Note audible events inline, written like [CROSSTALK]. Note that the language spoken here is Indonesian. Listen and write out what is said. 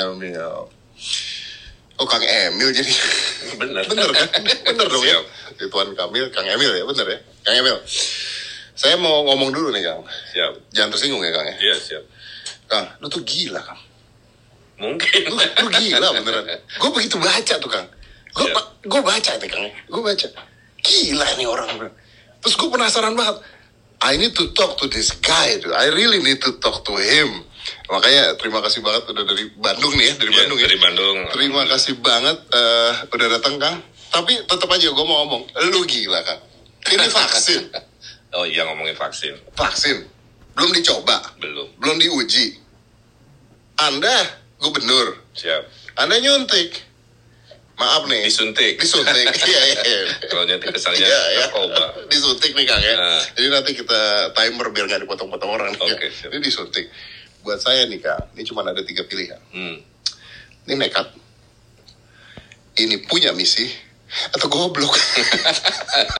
Emil. Oh Kang Emil jadi. Bener. bener kan? [LAUGHS] Bener dong ya. Rituan Kamil, Kang Emil ya, bener ya. Kang Emil. Saya mau ngomong dulu nih Kang. Siap. Jangan tersinggung ya Kang ya. Iya, siap. Kang, lu tuh gila Kang. Mungkin. Lu, lu gila beneran. [LAUGHS] Gue begitu baca tuh Kang. Gue gue baca nih Kang ya. Gue baca. Gila nih orang. Terus gue penasaran banget. I need to talk to this guy. Dude. I really need to talk to him. Makanya terima kasih banget udah dari Bandung nih ya, dari Iya, Bandung ya. dari Bandung. Terima kasih banget eh, udah datang Kang. Tapi tetap aja gue mau ngomong, lu gila Kang. Ini [LAUGHS] vaksin, Oh iya ngomongin vaksin. vaksin. Belum dicoba, Belum. belum diuji. Anda gubernur, Siap. Anda nyuntik. Maaf nih. Disuntik. Disuntik. [LAUGHS] Iya, iya. iya. Kalau nyuntik kesannya Iya, iya. narkoba. Disuntik nih Kang ya. Nah. Jadi nanti kita timer biar nggak dipotong-potong orang. Oke, ya. siap. Ini disuntik. Buat saya nih Kang, ini cuma ada tiga pilihan. Hmm. Ini nekat. Ini punya misi. Atau goblok. [LAUGHS]